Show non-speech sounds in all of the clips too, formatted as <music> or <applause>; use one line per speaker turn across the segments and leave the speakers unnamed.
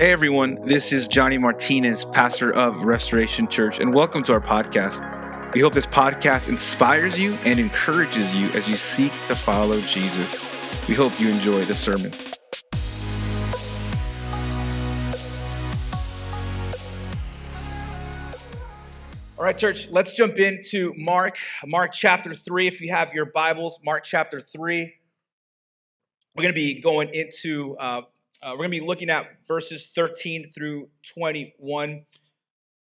Hey everyone, this is Johnny Martinez, pastor of Restoration Church, and welcome to our podcast. We hope this podcast inspires you and encourages you as you seek to follow Jesus. We hope you enjoy the sermon. All right, church, let's jump into Mark, Mark chapter 3. If you have your Bibles, Mark chapter 3. We're going to be going into, uh, uh, we're going to be looking at verses 13 through 21.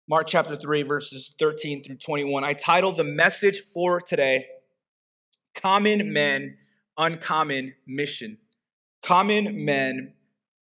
Mark chapter 3, verses 13 through 21. I titled the message for today, Common Men, Uncommon Mission. Common Men,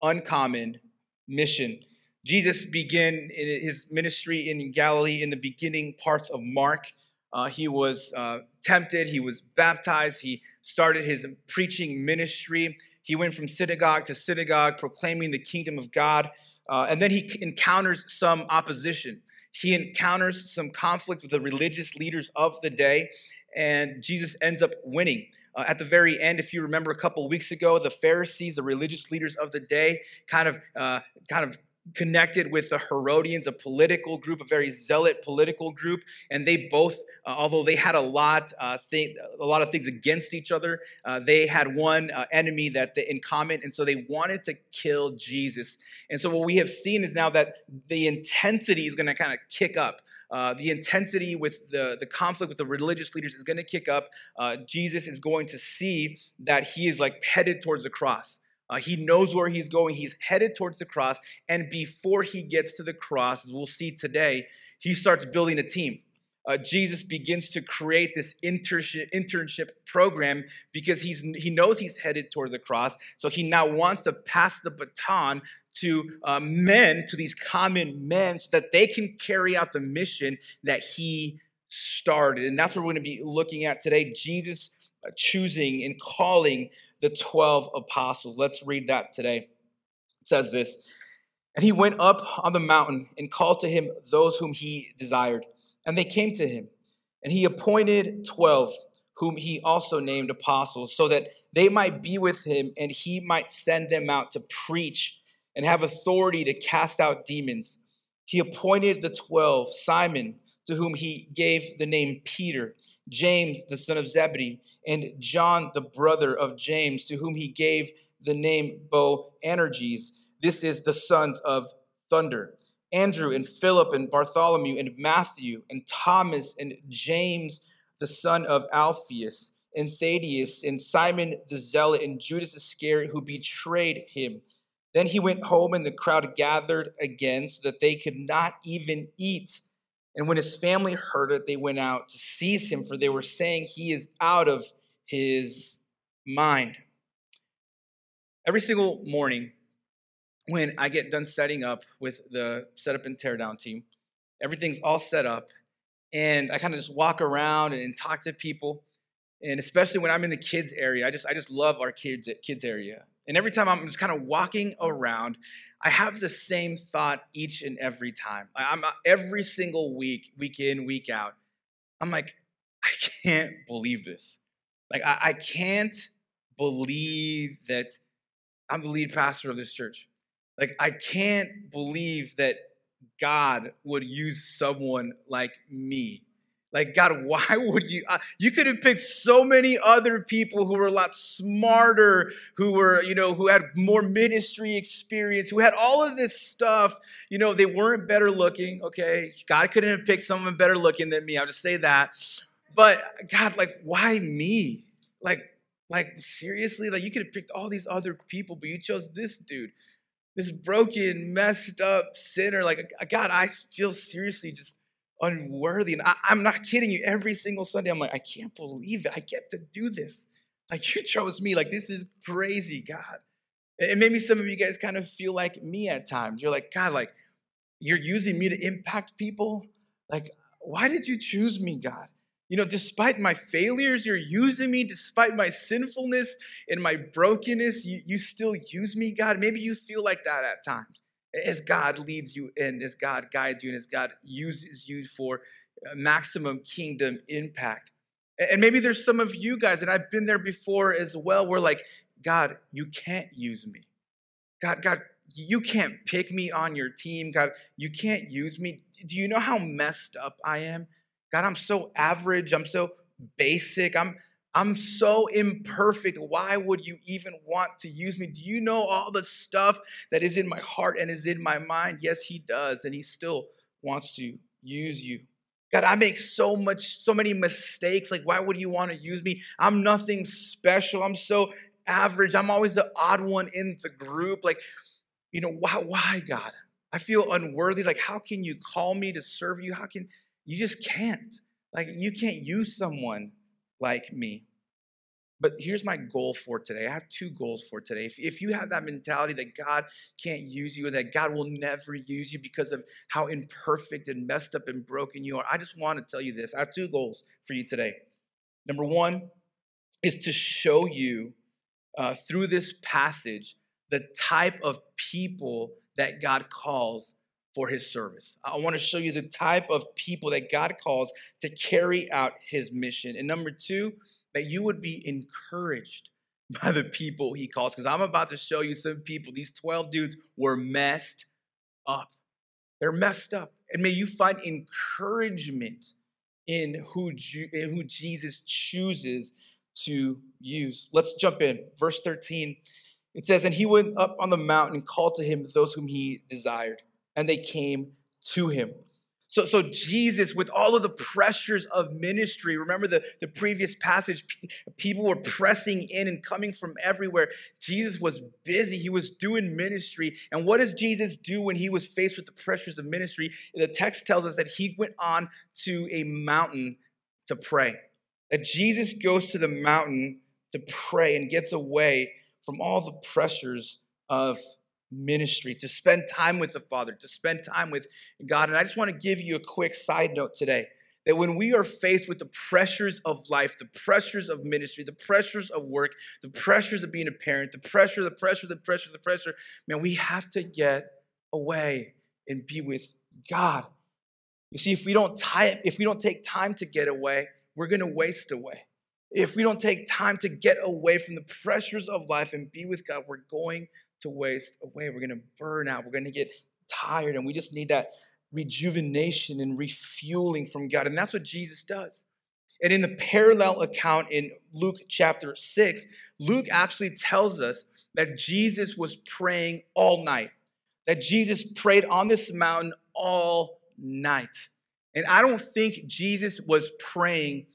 Uncommon Mission. Jesus began his ministry in Galilee in the beginning parts of Mark. Uh, he was uh, tempted, he was baptized, he started his preaching ministry. He went from synagogue to synagogue proclaiming the kingdom of God. Uh, and then he encounters some opposition. He encounters some conflict with the religious leaders of the day, and Jesus ends up winning. Uh, at the very end, if you remember a couple weeks ago, the Pharisees, the religious leaders of the day, kind of, uh, kind of connected with the Herodians, a political group, a very zealot political group, and they both, uh, although they had a lot, uh, thing, a lot of things against each other, uh, they had one uh, enemy that they, in common, and so they wanted to kill Jesus. And so what we have seen is now that the intensity is going to kind of kick up. Uh, the intensity with the, the conflict with the religious leaders is going to kick up. Uh, Jesus is going to see that he is like headed towards the cross. Uh, he knows where he's going. He's headed towards the cross. And before he gets to the cross, as we'll see today, he starts building a team. Uh, Jesus begins to create this internship, internship program because he's, he knows he's headed toward the cross. So he now wants to pass the baton to uh, men, to these common men, so that they can carry out the mission that he started. And that's what we're going to be looking at today Jesus uh, choosing and calling the 12 apostles. Let's read that today. It says this And he went up on the mountain and called to him those whom he desired. And they came to him. And he appointed 12, whom he also named apostles, so that they might be with him and he might send them out to preach and have authority to cast out demons. He appointed the 12 Simon, to whom he gave the name Peter James, the son of Zebedee, and John, the brother of James, to whom he gave the name Boanerges. This is the sons of thunder. Andrew and Philip and Bartholomew and Matthew and Thomas and James, the son of Alphaeus, and Thaddeus and Simon the Zealot and Judas Iscariot, who betrayed him. Then he went home, and the crowd gathered again so that they could not even eat. And when his family heard it, they went out to seize him, for they were saying he is out of his mind. Every single morning, when I get done setting up with the setup and teardown team, everything's all set up, and I kind of just walk around and talk to people. And especially when I'm in the kids area, I just I just love our kids kids area. And every time I'm just kind of walking around, I have the same thought each and every time. I'm uh, every single week, week in, week out. I'm like, I can't believe this. Like, I, I can't believe that I'm the lead pastor of this church. Like, I can't believe that God would use someone like me like, God, <laughs> why would you? Uh, you could have picked so many other people who were a lot smarter, who were, you know, who had more ministry experience, who had all of this stuff. You know, they weren't better looking, okay? God couldn't have picked someone better looking than me. I'll just say that. But God, like, why me? Like, like seriously, like you could have picked all these other people, but you chose this dude, this broken, messed up sinner. Like, God, I feel seriously just unworthy. And I, am not kidding you. Every single Sunday, I'm like, I can't believe it. I get to do this. Like, <laughs> you chose me. Like, this is crazy, God. And maybe some of you guys kind of feel like me at times. You're like, God, like, you're using me to impact people. Like, why did you choose me, God? You know, despite my failures, you're using me. Despite my sinfulness and my brokenness, you, you still use me, God. Maybe you feel like that at times as God leads you and as God guides you and as God uses you for uh, maximum kingdom impact. And maybe there's some of you guys, and I've been there before as well, where like, God, you can't use me. God, God, you can't pick me on your team. God, you can't use me. Do you know how messed up I am? God, I'm so average. I'm so basic. I'm I'm so imperfect. Why would you even want to use me? Do you know all the stuff that is in my heart and is in my mind? Yes, he does, and he still wants to use you. God, I make so much, so many mistakes. Like, why would you want to use me? I'm nothing special. I'm so average. I'm always the odd one in the group. Like, you know, why, why, God? I feel unworthy. Like, how can you call me to serve you? How can you just can't? Like, you can't use someone like me. But here's my goal for today. I have two goals for today. If, if you have that mentality that God can't use you and that God will never use you because of how imperfect and messed up and broken you are, I just want to tell you this. I have two goals for you today. Number one is to show you uh, through this passage the type of people that God calls for his service. I want to show you the type of people that God calls to carry out his mission. And number two, that you would be encouraged <laughs> by the people he calls. Because I'm about to show you some people. These 12 dudes were messed up. They're messed up. And may you find encouragement in who, in who Jesus chooses to use. Let's jump in. Verse 13. It says, And he went up on the mountain and called to him those whom he desired, and they came to him. So, so Jesus, with all of the pressures of ministry, remember the, the previous passage, people were pressing in and coming from everywhere. Jesus was busy, he was doing ministry. And what does Jesus do when he was faced with the pressures of ministry? The text tells us that he went on to a mountain to pray. That Jesus goes to the mountain to pray and gets away from all the pressures of ministry, to spend time with the Father, to spend time with God. And I just want to give you a quick side note today that when we are faced with the pressures of life, the pressures of ministry, the pressures of work, the pressures of being a parent, the pressure, the pressure, the pressure, the pressure, man, we have to get away and be with God. You see, if we don't tie if we don't take time to get away, we're gonna waste away. If we don't take time to get away from the pressures of life and be with God, we're going to waste away. We're going to burn out. We're going to get tired. And we just need that rejuvenation and refueling from God. And that's what Jesus does. And in the parallel account in Luke chapter 6, Luke actually tells us that Jesus was praying all night, that Jesus prayed on this mountain all night. And I don't think Jesus was praying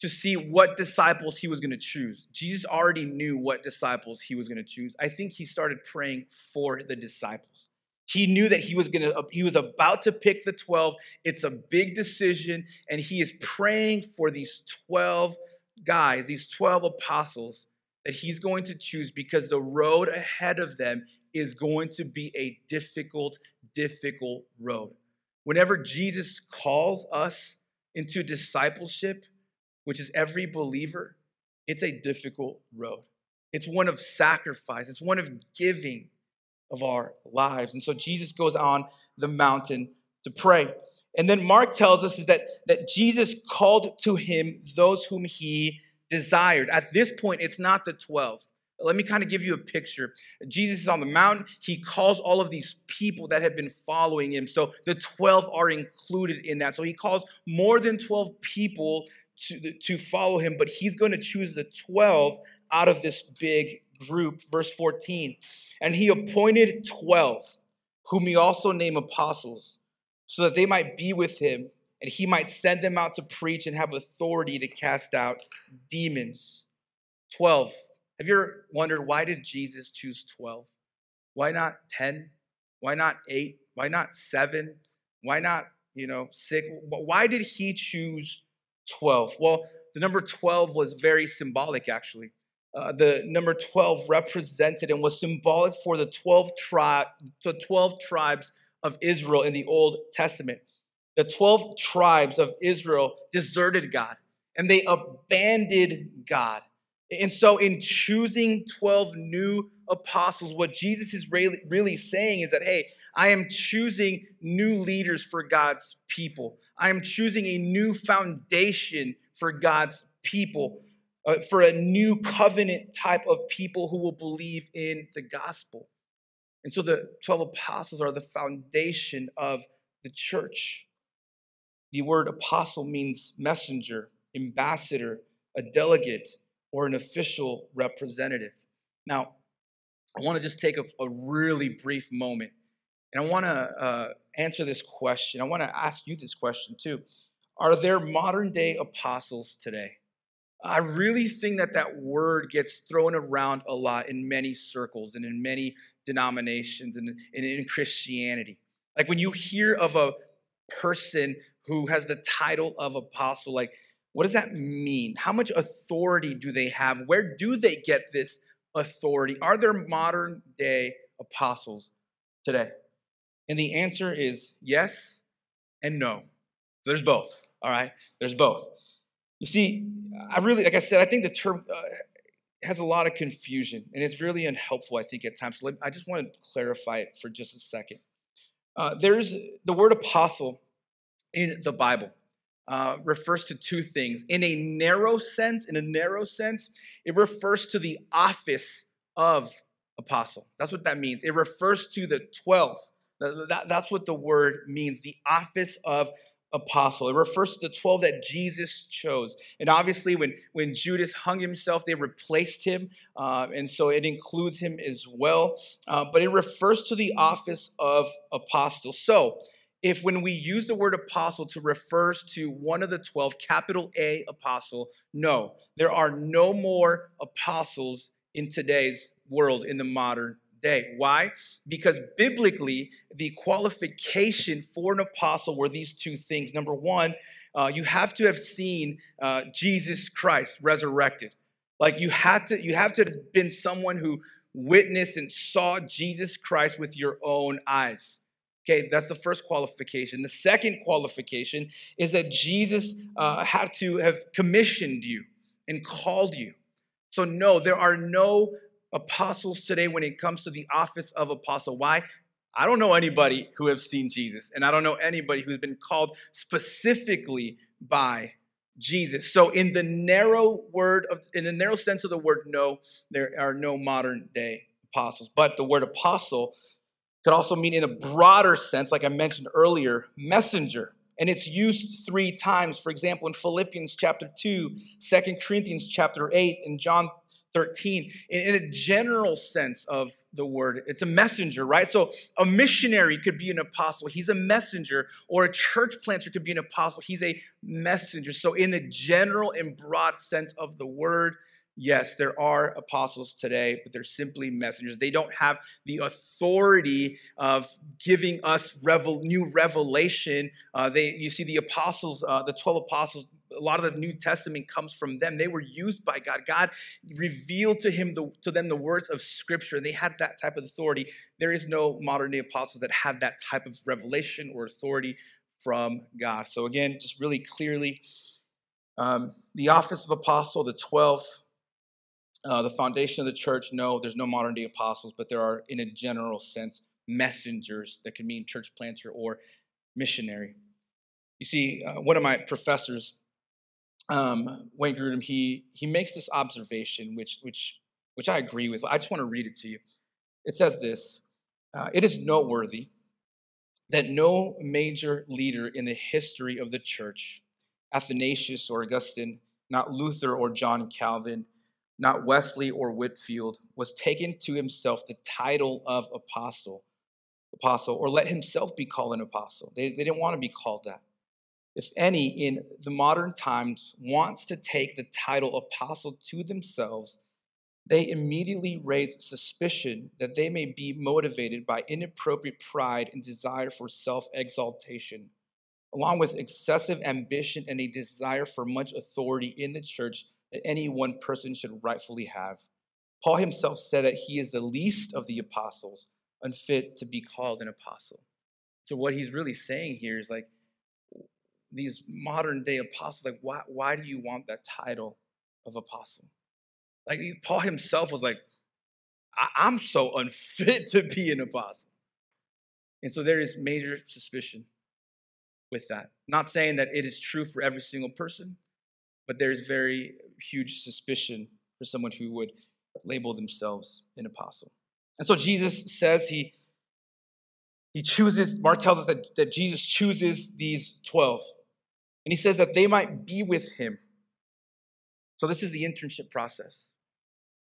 to see what disciples he was going to choose. Jesus already knew what disciples he was going to choose. I think he started praying for the disciples. He knew that he was going to he was about to pick the 12. It's a big decision and he is praying for these 12 guys, these 12 apostles that he's going to choose because the road ahead of them is going to be a difficult difficult road. Whenever Jesus calls us into discipleship, which is every believer, it's a difficult road. It's one of sacrifice, it's one of giving of our lives. And so Jesus goes on the mountain to pray. And then Mark tells us is that, that Jesus called to him those whom he desired. At this point, it's not the 12. Let me kind of give you a picture. Jesus is on the mountain. He calls all of these people that have been following him. So the 12 are included in that. So he calls more than 12 people to, to follow him, but he's going to choose the 12 out of this big group. Verse 14. And he appointed 12, whom he also named apostles, so that they might be with him and he might send them out to preach and have authority to cast out demons. 12. Have you ever wondered why did Jesus choose 12? Why not 10? Why not 8? Why not 7? Why not, you know, 6? Why did he choose 12? Well, the number 12 was very symbolic, actually. Uh, the number 12 represented and was symbolic for the 12, tri- the 12 tribes of Israel in the Old Testament. The 12 tribes of Israel deserted God and they abandoned God. And so, in choosing 12 new apostles, what Jesus is really, really saying is that, hey, I am choosing new leaders for God's people. I am choosing a new foundation for God's people, uh, for a new covenant type of people who will believe in the gospel. And so the 12 apostles are the foundation of the church. The word apostle means messenger, ambassador, a delegate, or an official representative. Now, I want to just take a, a really brief moment and I want to uh, answer this question. I want to ask you this question too. Are there modern day apostles today? I really think that that word gets thrown around a lot in many circles and in many denominations and in, in Christianity. Like when you hear of a person who has the title of apostle, like what does that mean? How much authority do they have? Where do they get this authority? Are there modern day apostles today? And the answer is yes and no. So there's both, all right? There's both. You see, I really, like I said, I think the term uh, has a lot of confusion and it's really unhelpful, I think, at times. So I just want to clarify it for just a second. Uh, there's the word apostle in the Bible. Uh, refers to two things. In a narrow sense, in a narrow sense, it refers to the office of apostle. That's what that means. It refers to the 12. That, that's what the word means, the office of apostle. It refers to the 12 that Jesus chose. And obviously, when, when Judas hung himself, they replaced him. Uh, and so it includes him as well. Uh, but it refers to the office of apostle. So, if when we use the word apostle to refers to one of the 12, capital A apostle, no, there are no more apostles in today's world in the modern day. Why? Because biblically, the qualification for an apostle were these two things. Number one, uh, you have to have seen uh, Jesus Christ resurrected. Like you had to, you have to have been someone who witnessed and saw Jesus Christ with your own eyes. Okay, that's the first qualification. The second qualification is that Jesus uh, had to have commissioned you and called you. So, no, there are no apostles today when it comes to the office of apostle. Why? I don't know anybody who have seen Jesus, and I don't know anybody who's been called specifically by Jesus. So, in the narrow word of, in the narrow sense of the word, no, there are no modern day apostles. But the word apostle could also mean, in a broader sense, like I mentioned earlier, messenger. And it's used three times. For example, in Philippians chapter 2, 2 Corinthians chapter 8, and John 13 in, a general sense of the word it's a messenger right? So a missionary could be an apostle he's a messenger or a church planter could be an apostle he's a messenger. So in the general and broad sense of the word yes there are apostles today but they're simply messengers they don't have the authority of giving us revel- new revelation uh, they you see the apostles uh, the 12 apostles a lot of the New Testament comes from them. They were used by God. God revealed to him the, to them the words of Scripture. And they had that type of authority. There is no modern day apostles that have that type of revelation or authority from God. So again, just really clearly, um, the office of apostle, the twelve, uh, the foundation of the church. No, there's no modern day apostles, but there are, in a general sense, messengers that can mean church planter or missionary. You see, uh, one of my professors um, Wayne Grudem, he he makes this observation, which which which I agree with. I just want to read it to you. It says this: uh, It is noteworthy that no major leader in the history of the church, Athanasius or Augustine, not Luther or John Calvin, not Wesley or Whitefield, was taken to himself the title of apostle, apostle, or let himself be called an apostle. They, they didn't want to be called that if any, in the modern times wants to take the title apostle to themselves, they immediately raise suspicion that they may be motivated by inappropriate pride and desire for self exaltation, along with excessive ambition and a desire for much authority in the church that any one person should rightfully have. Paul himself said that he is the least of the apostles, unfit to be called an apostle. So, what he's really saying here is like, these modern day apostles, like, why, why do you want that title of apostle? Like, Paul himself was like, I- am so unfit <laughs> to be an apostle. And so there is major suspicion with that. Not saying that it is true for every single person, but there is very huge suspicion for someone who would label themselves an apostle. And so Jesus says he, he chooses, Mark tells us that, that Jesus chooses these 12. And he says that they might be with him. So this is the internship process.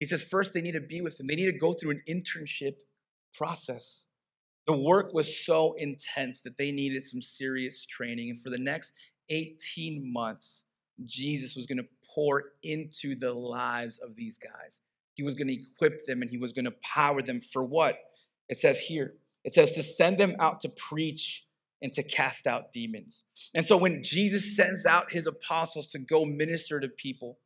He says first they need to be with him. They need to go through an internship process. The work was so intense that they needed some serious training. And for the next 18 months, Jesus was going to pour into the lives of these guys. He was going to equip them and he was going to power them for what? It says here it says to send them out to preach and to cast out demons. And so when Jesus sends out his apostles to go minister to people,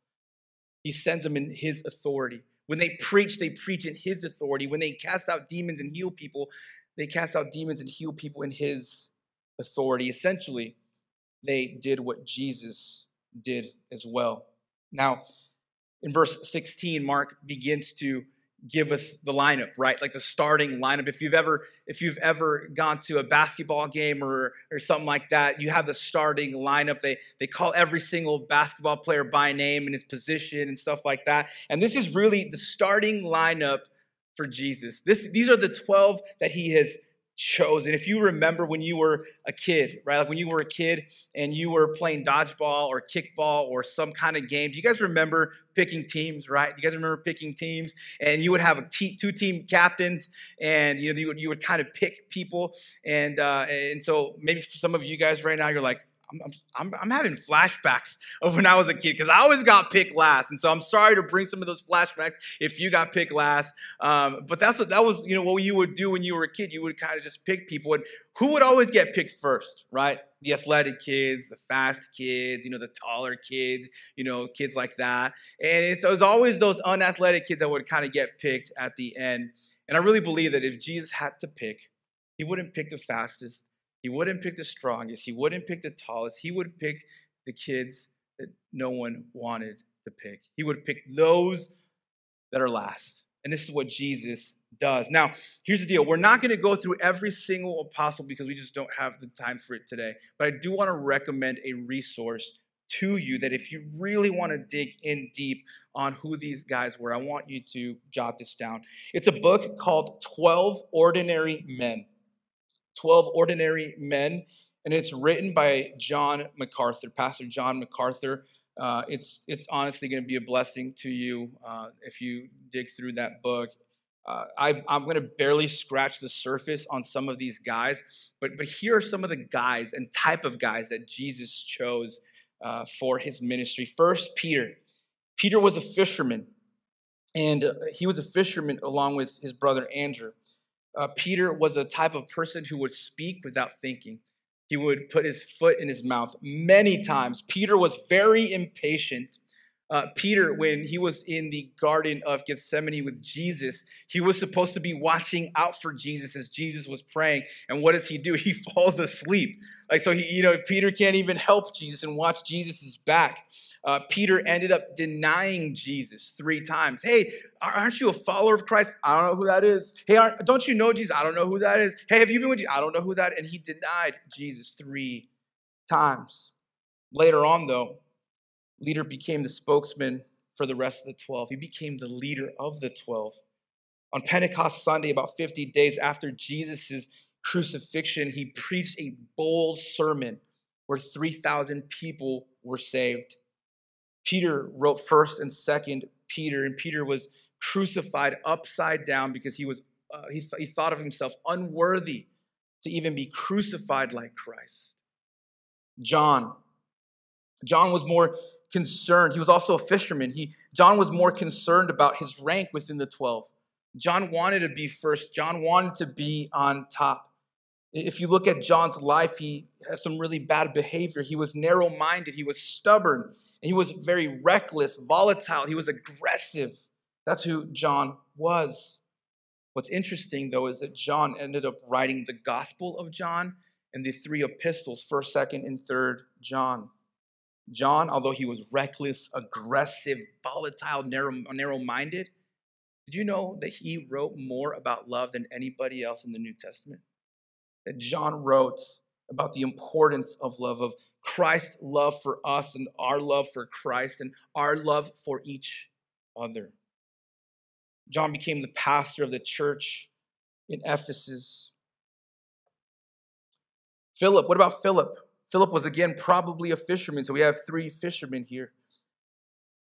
he sends them in his authority. When they preach, they preach in his authority. When they cast out demons and heal people, they cast out demons and heal people in his authority. Essentially, they did what Jesus did as well. Now, in verse 16, Mark begins to give us the lineup, right? Like the starting lineup. If you've ever if you've ever gone to a basketball game or or something like that, you have the starting lineup. They they call every single basketball player by name and his position and stuff like that. And this is really the starting lineup for Jesus. This these are the 12 that he has chosen. If you remember when you were a kid, right? Like when you were a kid and you were playing dodgeball or kickball or some kind of game. Do you guys remember picking teams, right? You guys remember picking teams and you would have a t- two team captains and you know you would, you would kind of pick people and uh, and so maybe for some of you guys right now you're like I'm, I'm, I'm having flashbacks <laughs> of when I was a kid because I always got picked last, and so I'm sorry to bring some of those flashbacks if you got picked last. Um, but that's what that was, you know, what you would do when you were a kid. You would kind of just pick people, and who would always get picked first, right? The athletic kids, the fast kids, you know, the taller kids, you know, kids like that. And it was always those unathletic kids that would kind of get picked at the end. And I really believe that if Jesus had to pick, he wouldn't pick the fastest. He wouldn't pick the strongest. He wouldn't pick the tallest. He would pick the kids that no one wanted to pick. He would pick those that are last. And this is what Jesus does. Now, here's the deal. We're not going to go through every single apostle because we just don't have the time for it today. But I do want to recommend a resource to you that if you really want to dig in deep on who these guys were, I want you to jot this down. It's a book called 12 Ordinary Men. 12 Ordinary Men, and it's written by John MacArthur, Pastor John MacArthur. Uh, it's, it's honestly going to be a blessing to you uh, if you dig through that book. Uh, I, am going to barely scratch the surface on some of these guys, but, but here are some of the guys and type of guys that Jesus chose uh, for his ministry. First, Peter. Peter was a fisherman, and uh, he was a fisherman along with his brother Andrew. Uh, Peter was a type of person who would speak without thinking. He would put his foot in his mouth many times. Peter was very impatient. Uh, Peter, when he was in the Garden of Gethsemane with Jesus, he was supposed to be watching out for Jesus as Jesus was praying. And what does he do? <laughs> He falls asleep. Like, so he, you know, Peter can't even help Jesus and watch Jesus' back uh, Peter ended up denying Jesus three times. Hey, aren't you a follower of Christ? I don't know who that is. Hey, don't you know Jesus? I don't know who that is. Hey, have you been with Jesus? I don't know who that is. And he denied Jesus three times. Later on, though, Peter became the spokesman for the rest of the 12. He became the leader of the 12. On Pentecost Sunday, about 50 days after Jesus' crucifixion, he preached a bold sermon where 3,000 people were saved. Peter wrote first and second Peter, and Peter was crucified upside down because he was uh, he, th- he thought of himself unworthy to even be crucified like Christ. John. John was more concerned. He was also a fisherman. He, John was more concerned about his rank within the 12. John wanted to be first. John wanted to be on top. If you look at John's life, he has some really bad behavior. He was narrow minded, he was stubborn, and he was very reckless, volatile. He was aggressive. That's who John was. What's interesting, though, is that John ended up writing the Gospel of John and the three epistles, 1st, 2nd, and 3rd John. John, although he was reckless, aggressive, volatile, narrow, narrow-minded, did you know that he wrote more about love than anybody else in the New Testament? That John wrote about the importance of love, of Christ's love for us and our love for Christ and our love for each other. John became the pastor of the church in Ephesus. Philip, what about Philip? Philip was again probably a fisherman, so we have three fishermen here.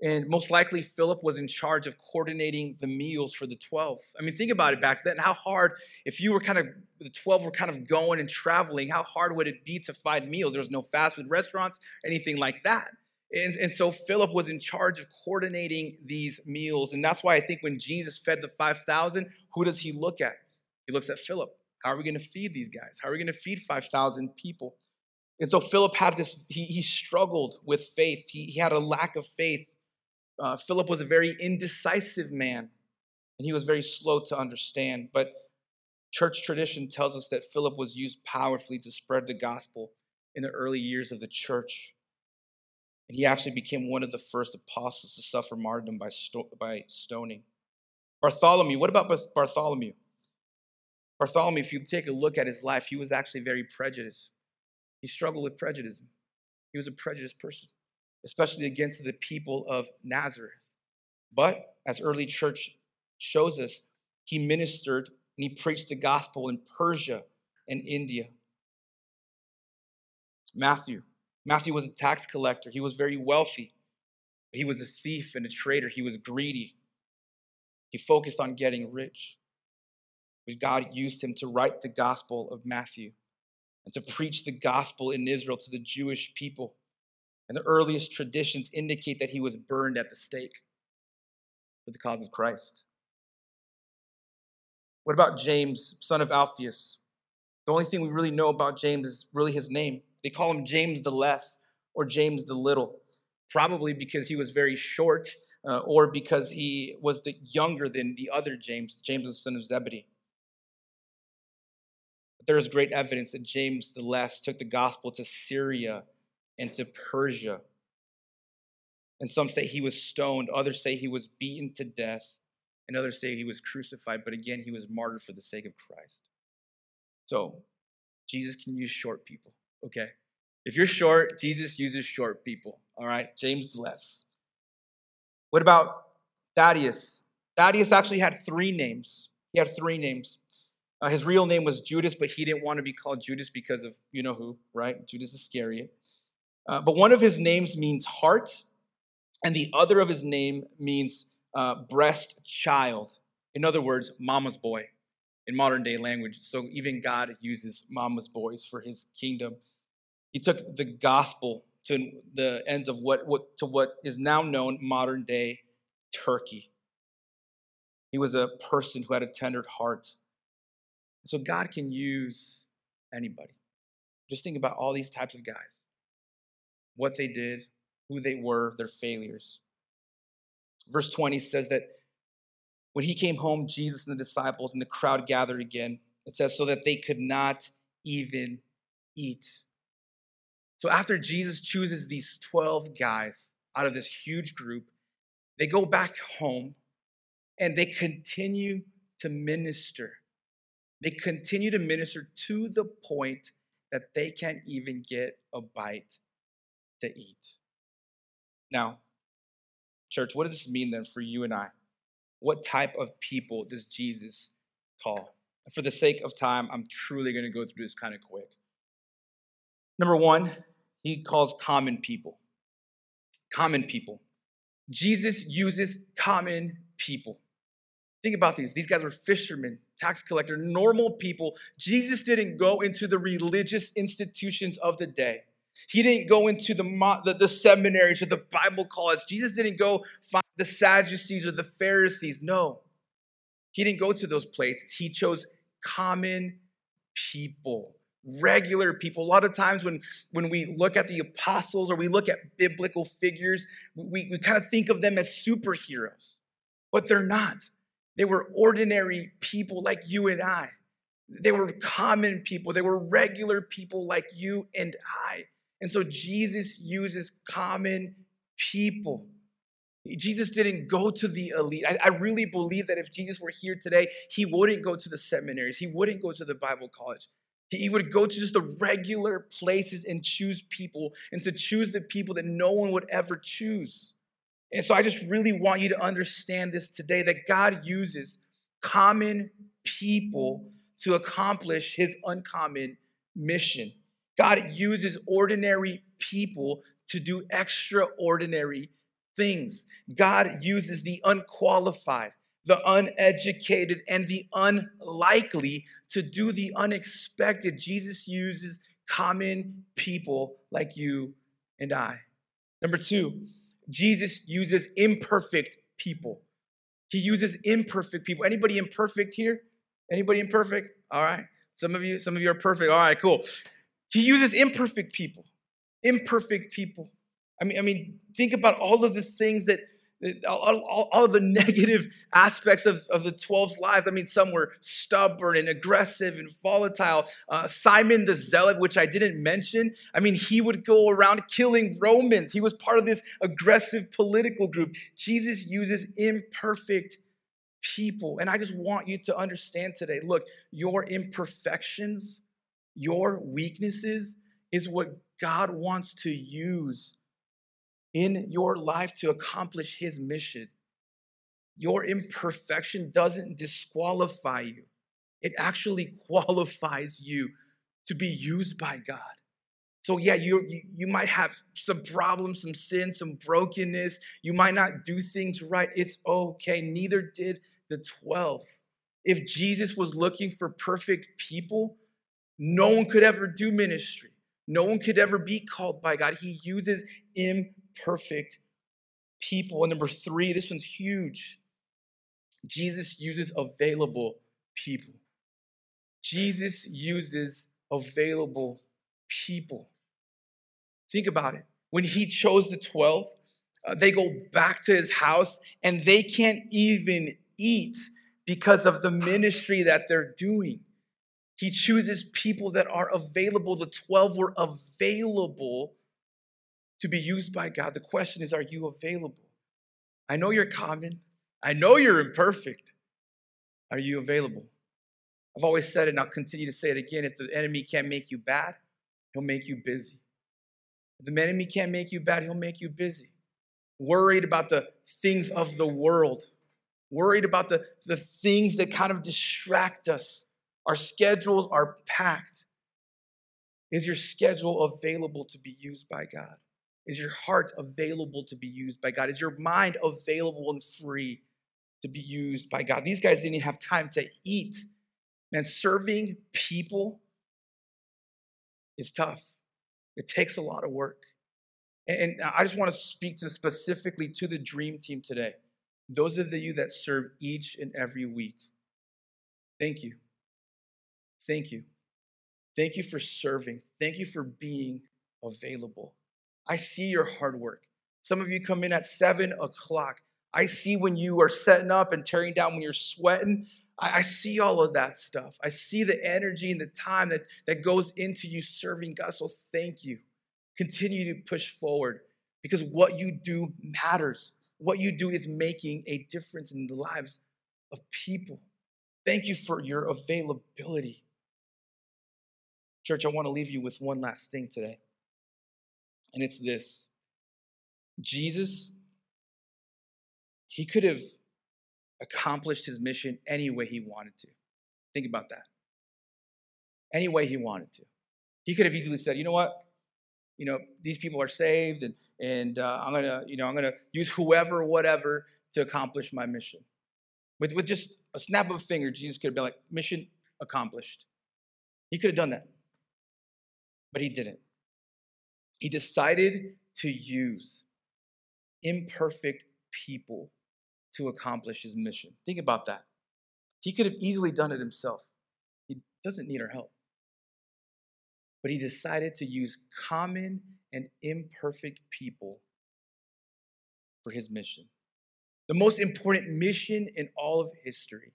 And most likely, Philip was in charge of coordinating the meals for the 12. I mean, think about it back then. How hard, if you were kind of, the 12 were kind of going and traveling, how hard would it be to find meals? There was no fast food restaurants, anything like that. And, and so Philip was in charge of coordinating these meals. And that's why I think when Jesus fed the 5,000, who does he look at? He looks at Philip. How are we going to feed these guys? How are we going to feed 5,000 people? And so Philip had this, he, he struggled with faith. He, he had a lack of faith. Uh, Philip was a very indecisive man, and he was very slow to understand. But church tradition tells us that Philip was used powerfully to spread the gospel in the early years of the church. And he actually became one of the first apostles to suffer martyrdom by, sto- by stoning. Bartholomew, what about Bartholomew? Bartholomew, if you take a look at his life, he was actually very prejudiced. He struggled with prejudice. He was a prejudiced person, especially against the people of Nazareth. But as early church shows us, he ministered and he preached the gospel in Persia and India. Matthew. Matthew was a tax collector. He was very wealthy. He was a thief and a traitor. He was greedy. He focused on getting rich. But God used him to write the gospel of Matthew and to preach the gospel in Israel to the Jewish people. And the earliest traditions indicate that he was burned at the stake for the cause of Christ. What about James, son of Alphaeus? The only thing we really know about James is really his name. They call him James the Less or James the Little, probably because he was very short uh, or because he was the younger than the other James, James the son of Zebedee there is great evidence that James the Less took the gospel to Syria and to Persia. And some say he was stoned, others say he was beaten to death, and others say he was crucified, but again, he was martyred for the sake of Christ. So, Jesus can use short people, okay? If you're short, Jesus uses short people, all right? James the Less. What about Thaddeus? Thaddeus actually had three names. He had three names. Uh, his real name was Judas, but he didn't want to be called Judas because of you know who, right? Judas Iscariot. Uh, but one of his names means heart, and the other of his name means uh, breast child. In other words, mama's boy in modern day language. So even God uses mama's boys for his kingdom. He took the gospel to the ends of what, what to what is now known modern day Turkey. He was a person who had a tender heart. So God can use anybody. Just think about all these types of guys what they did, who they were, their failures. Verse 20 says that when he came home, Jesus and the disciples and the crowd gathered again. It says, so that they could not even eat. So after Jesus chooses these 12 guys out of this huge group, they go back home and they continue to minister they continue to minister to the point that they can't even get a bite to eat. Now, church, what does this mean then for you and I? What type of people does Jesus call? For the sake of time, I'm truly going to go through this kind of quick. Number one, he calls common people. Common people. Jesus uses common people. Think about these. These guys were fishermen, tax collector, normal people. Jesus didn't go into the religious institutions of the day. He didn't go into the, the, the seminaries or the Bible college. Jesus didn't go find the Sadducees or the Pharisees. No. He didn't go to those places. He chose common people, regular people. A lot of times when, when we look at the apostles or we look at biblical figures, we, we kind of think of them as superheroes, but they're not. They were ordinary people like you and I. They were common people. They were regular people like you and I. And so Jesus uses common people. Jesus didn't go to the elite. I, I, really believe that if Jesus were here today, he wouldn't go to the seminaries, he wouldn't go to the Bible college. He, he would go to just the regular places and choose people and to choose the people that no one would ever choose. And so I just really want you to understand this today that God uses common people to accomplish his uncommon mission. God uses ordinary people to do extraordinary things. God uses the unqualified, the uneducated, and the unlikely to do the unexpected. Jesus uses common people like you and I. Number two, Jesus uses imperfect people. He uses imperfect people. Anybody imperfect here? Anybody imperfect? All right. Some of you, some of you are perfect. All right, cool. He uses imperfect people. Imperfect people. I mean, I mean, think about all of the things that all, all, all, the <laughs> negative aspects of, of the 12's lives. I mean, some were stubborn and aggressive and volatile. Uh, Simon the Zealot, which I didn't mention, I mean, he would go around killing Romans. He was part of this aggressive political group. Jesus uses imperfect people. And I just want you to understand today look, your imperfections, your weaknesses is what God wants to use in your life to accomplish his mission. Your imperfection doesn't disqualify you, it actually <laughs> qualifies you to be used by God. So, yeah, you, you, might have some problems, some sin, some brokenness. You might not do things right. It's okay. Neither did the 12. If Jesus was looking for perfect people, no one could ever do ministry. No one could ever be called by God. He uses imperfect people. And number three, this one's huge. Jesus uses available people. Jesus uses available people. Think about it. When he chose the 12, uh, they go back to his house and they can't even eat because of the ministry that they're doing. He chooses people that are available. The 12 were available to be used by God. The question is, are you available? I know you're common. I know you're imperfect. Are you available? I've always said it, and I'll continue to say it again. If the enemy can't make you bad, he'll make you busy. If the enemy can't make you bad, he'll make you busy. Worried about the things of the world, worried about the, the things that kind of distract us. Our schedules are packed. Is your schedule available to be used by God? Is your heart available to be used by God? Is your mind available and free to be used by God? These guys didn't even have time to eat. Man, serving people is tough. It takes a lot of work. And I just want to speak to specifically to the dream team today. Those of you that serve each and every week, thank you. Thank you. Thank you for serving. Thank you for being available. I see your hard work. Some of you come in at seven o'clock. I see when you are setting up and tearing down, when you're sweating. I, I see all of that stuff. I see the energy and the time that, that goes into you serving God. So thank you. Continue to push forward because what you do matters. What you do is making a difference in the lives of people. Thank you for your availability. Church, I want to leave you with one last thing today, and it's this Jesus, he could have accomplished his mission any way he wanted to. Think about that. Any way he wanted to. He could have easily said, you know what? you know, these people are saved and, and uh, I'm going to, you know, I'm going to use whoever, whatever to accomplish my mission. With, with just a snap of a finger, Jesus could have been like, mission accomplished. He could have done that, but he didn't. He decided to use imperfect people to accomplish his mission. Think about that. He could have easily done it himself. He doesn't need our help but he decided to use common and imperfect people for his mission. The most important mission in all of history.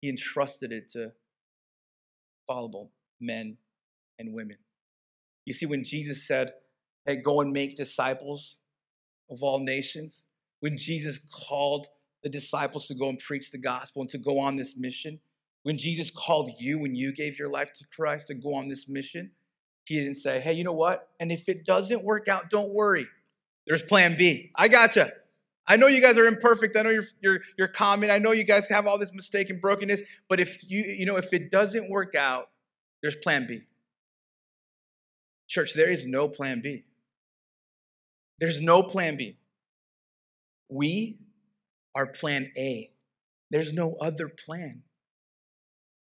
He entrusted it to fallible men and women. You see, when Jesus said, Hey, go and make disciples of all nations, when Jesus called the disciples to go and preach the gospel and to go on this mission, when Jesus called you, when you gave your life to Christ to go on this mission, he didn't say, hey, you know what? And if it doesn't work out, don't worry. there's plan B. I gotcha. I know you guys are imperfect. I know you're, you're, you're common. I know you guys have all this mistake and brokenness. But if you, you know, if it doesn't work out, there's plan B. Church, there is no plan B. There's no plan B. We are plan A. There's no other plan.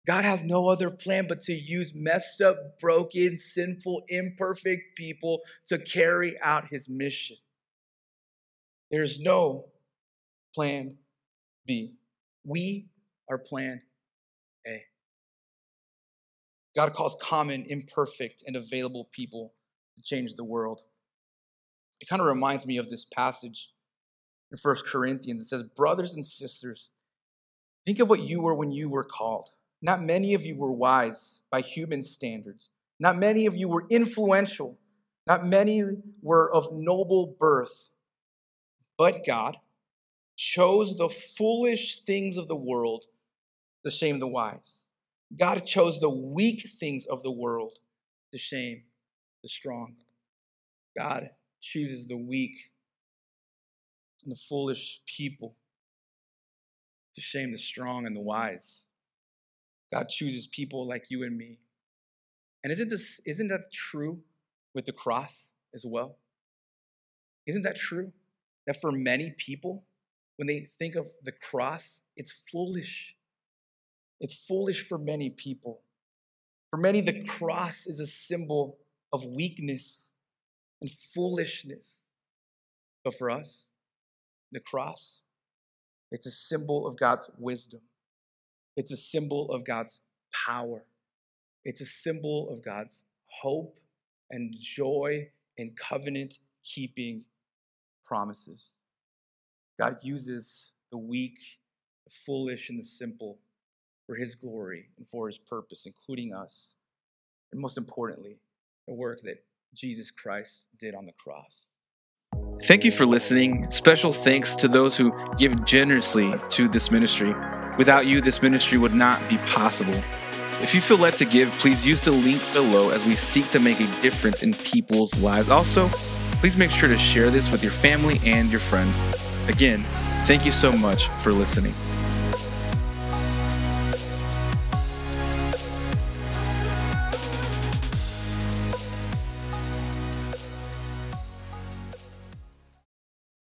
God has no other plan but to use messed up, broken, sinful, imperfect people to carry out his mission. There's no plan B. We are plan. God calls common, imperfect, and available people to change the world. It kind of reminds me of this passage in First Corinthians. It says, Brothers and sisters, think of what you were when you were called. Not many of you were wise by human standards. Not many of you were influential. Not many were of noble birth. But God chose the foolish things of the world to shame the wise. God chose the weak things of the world to shame the strong. God chooses the weak and the foolish people to shame the strong and the wise. God chooses people like you and me. And isn't this isn't that true with the cross as well? Isn't that true? That for many people, when they think of the cross, it's foolish. It's foolish for many people. For many, the cross is a symbol of weakness and foolishness. But for us, the cross, it's a symbol of God's wisdom. It's a symbol of God's power. It's a symbol of God's hope and joy and covenant keeping promises. God uses the weak, the foolish, and the simple for his glory and for his purpose, including us. And most importantly, the work that Jesus Christ did on the cross.
Thank you for listening. Special thanks to those who give generously to this ministry. Without you, this ministry would not be possible. If you feel led to give, please use the link below as we seek to make a difference in people's lives. Also, please make sure to share this with your family and your friends. Again, thank you so much for listening.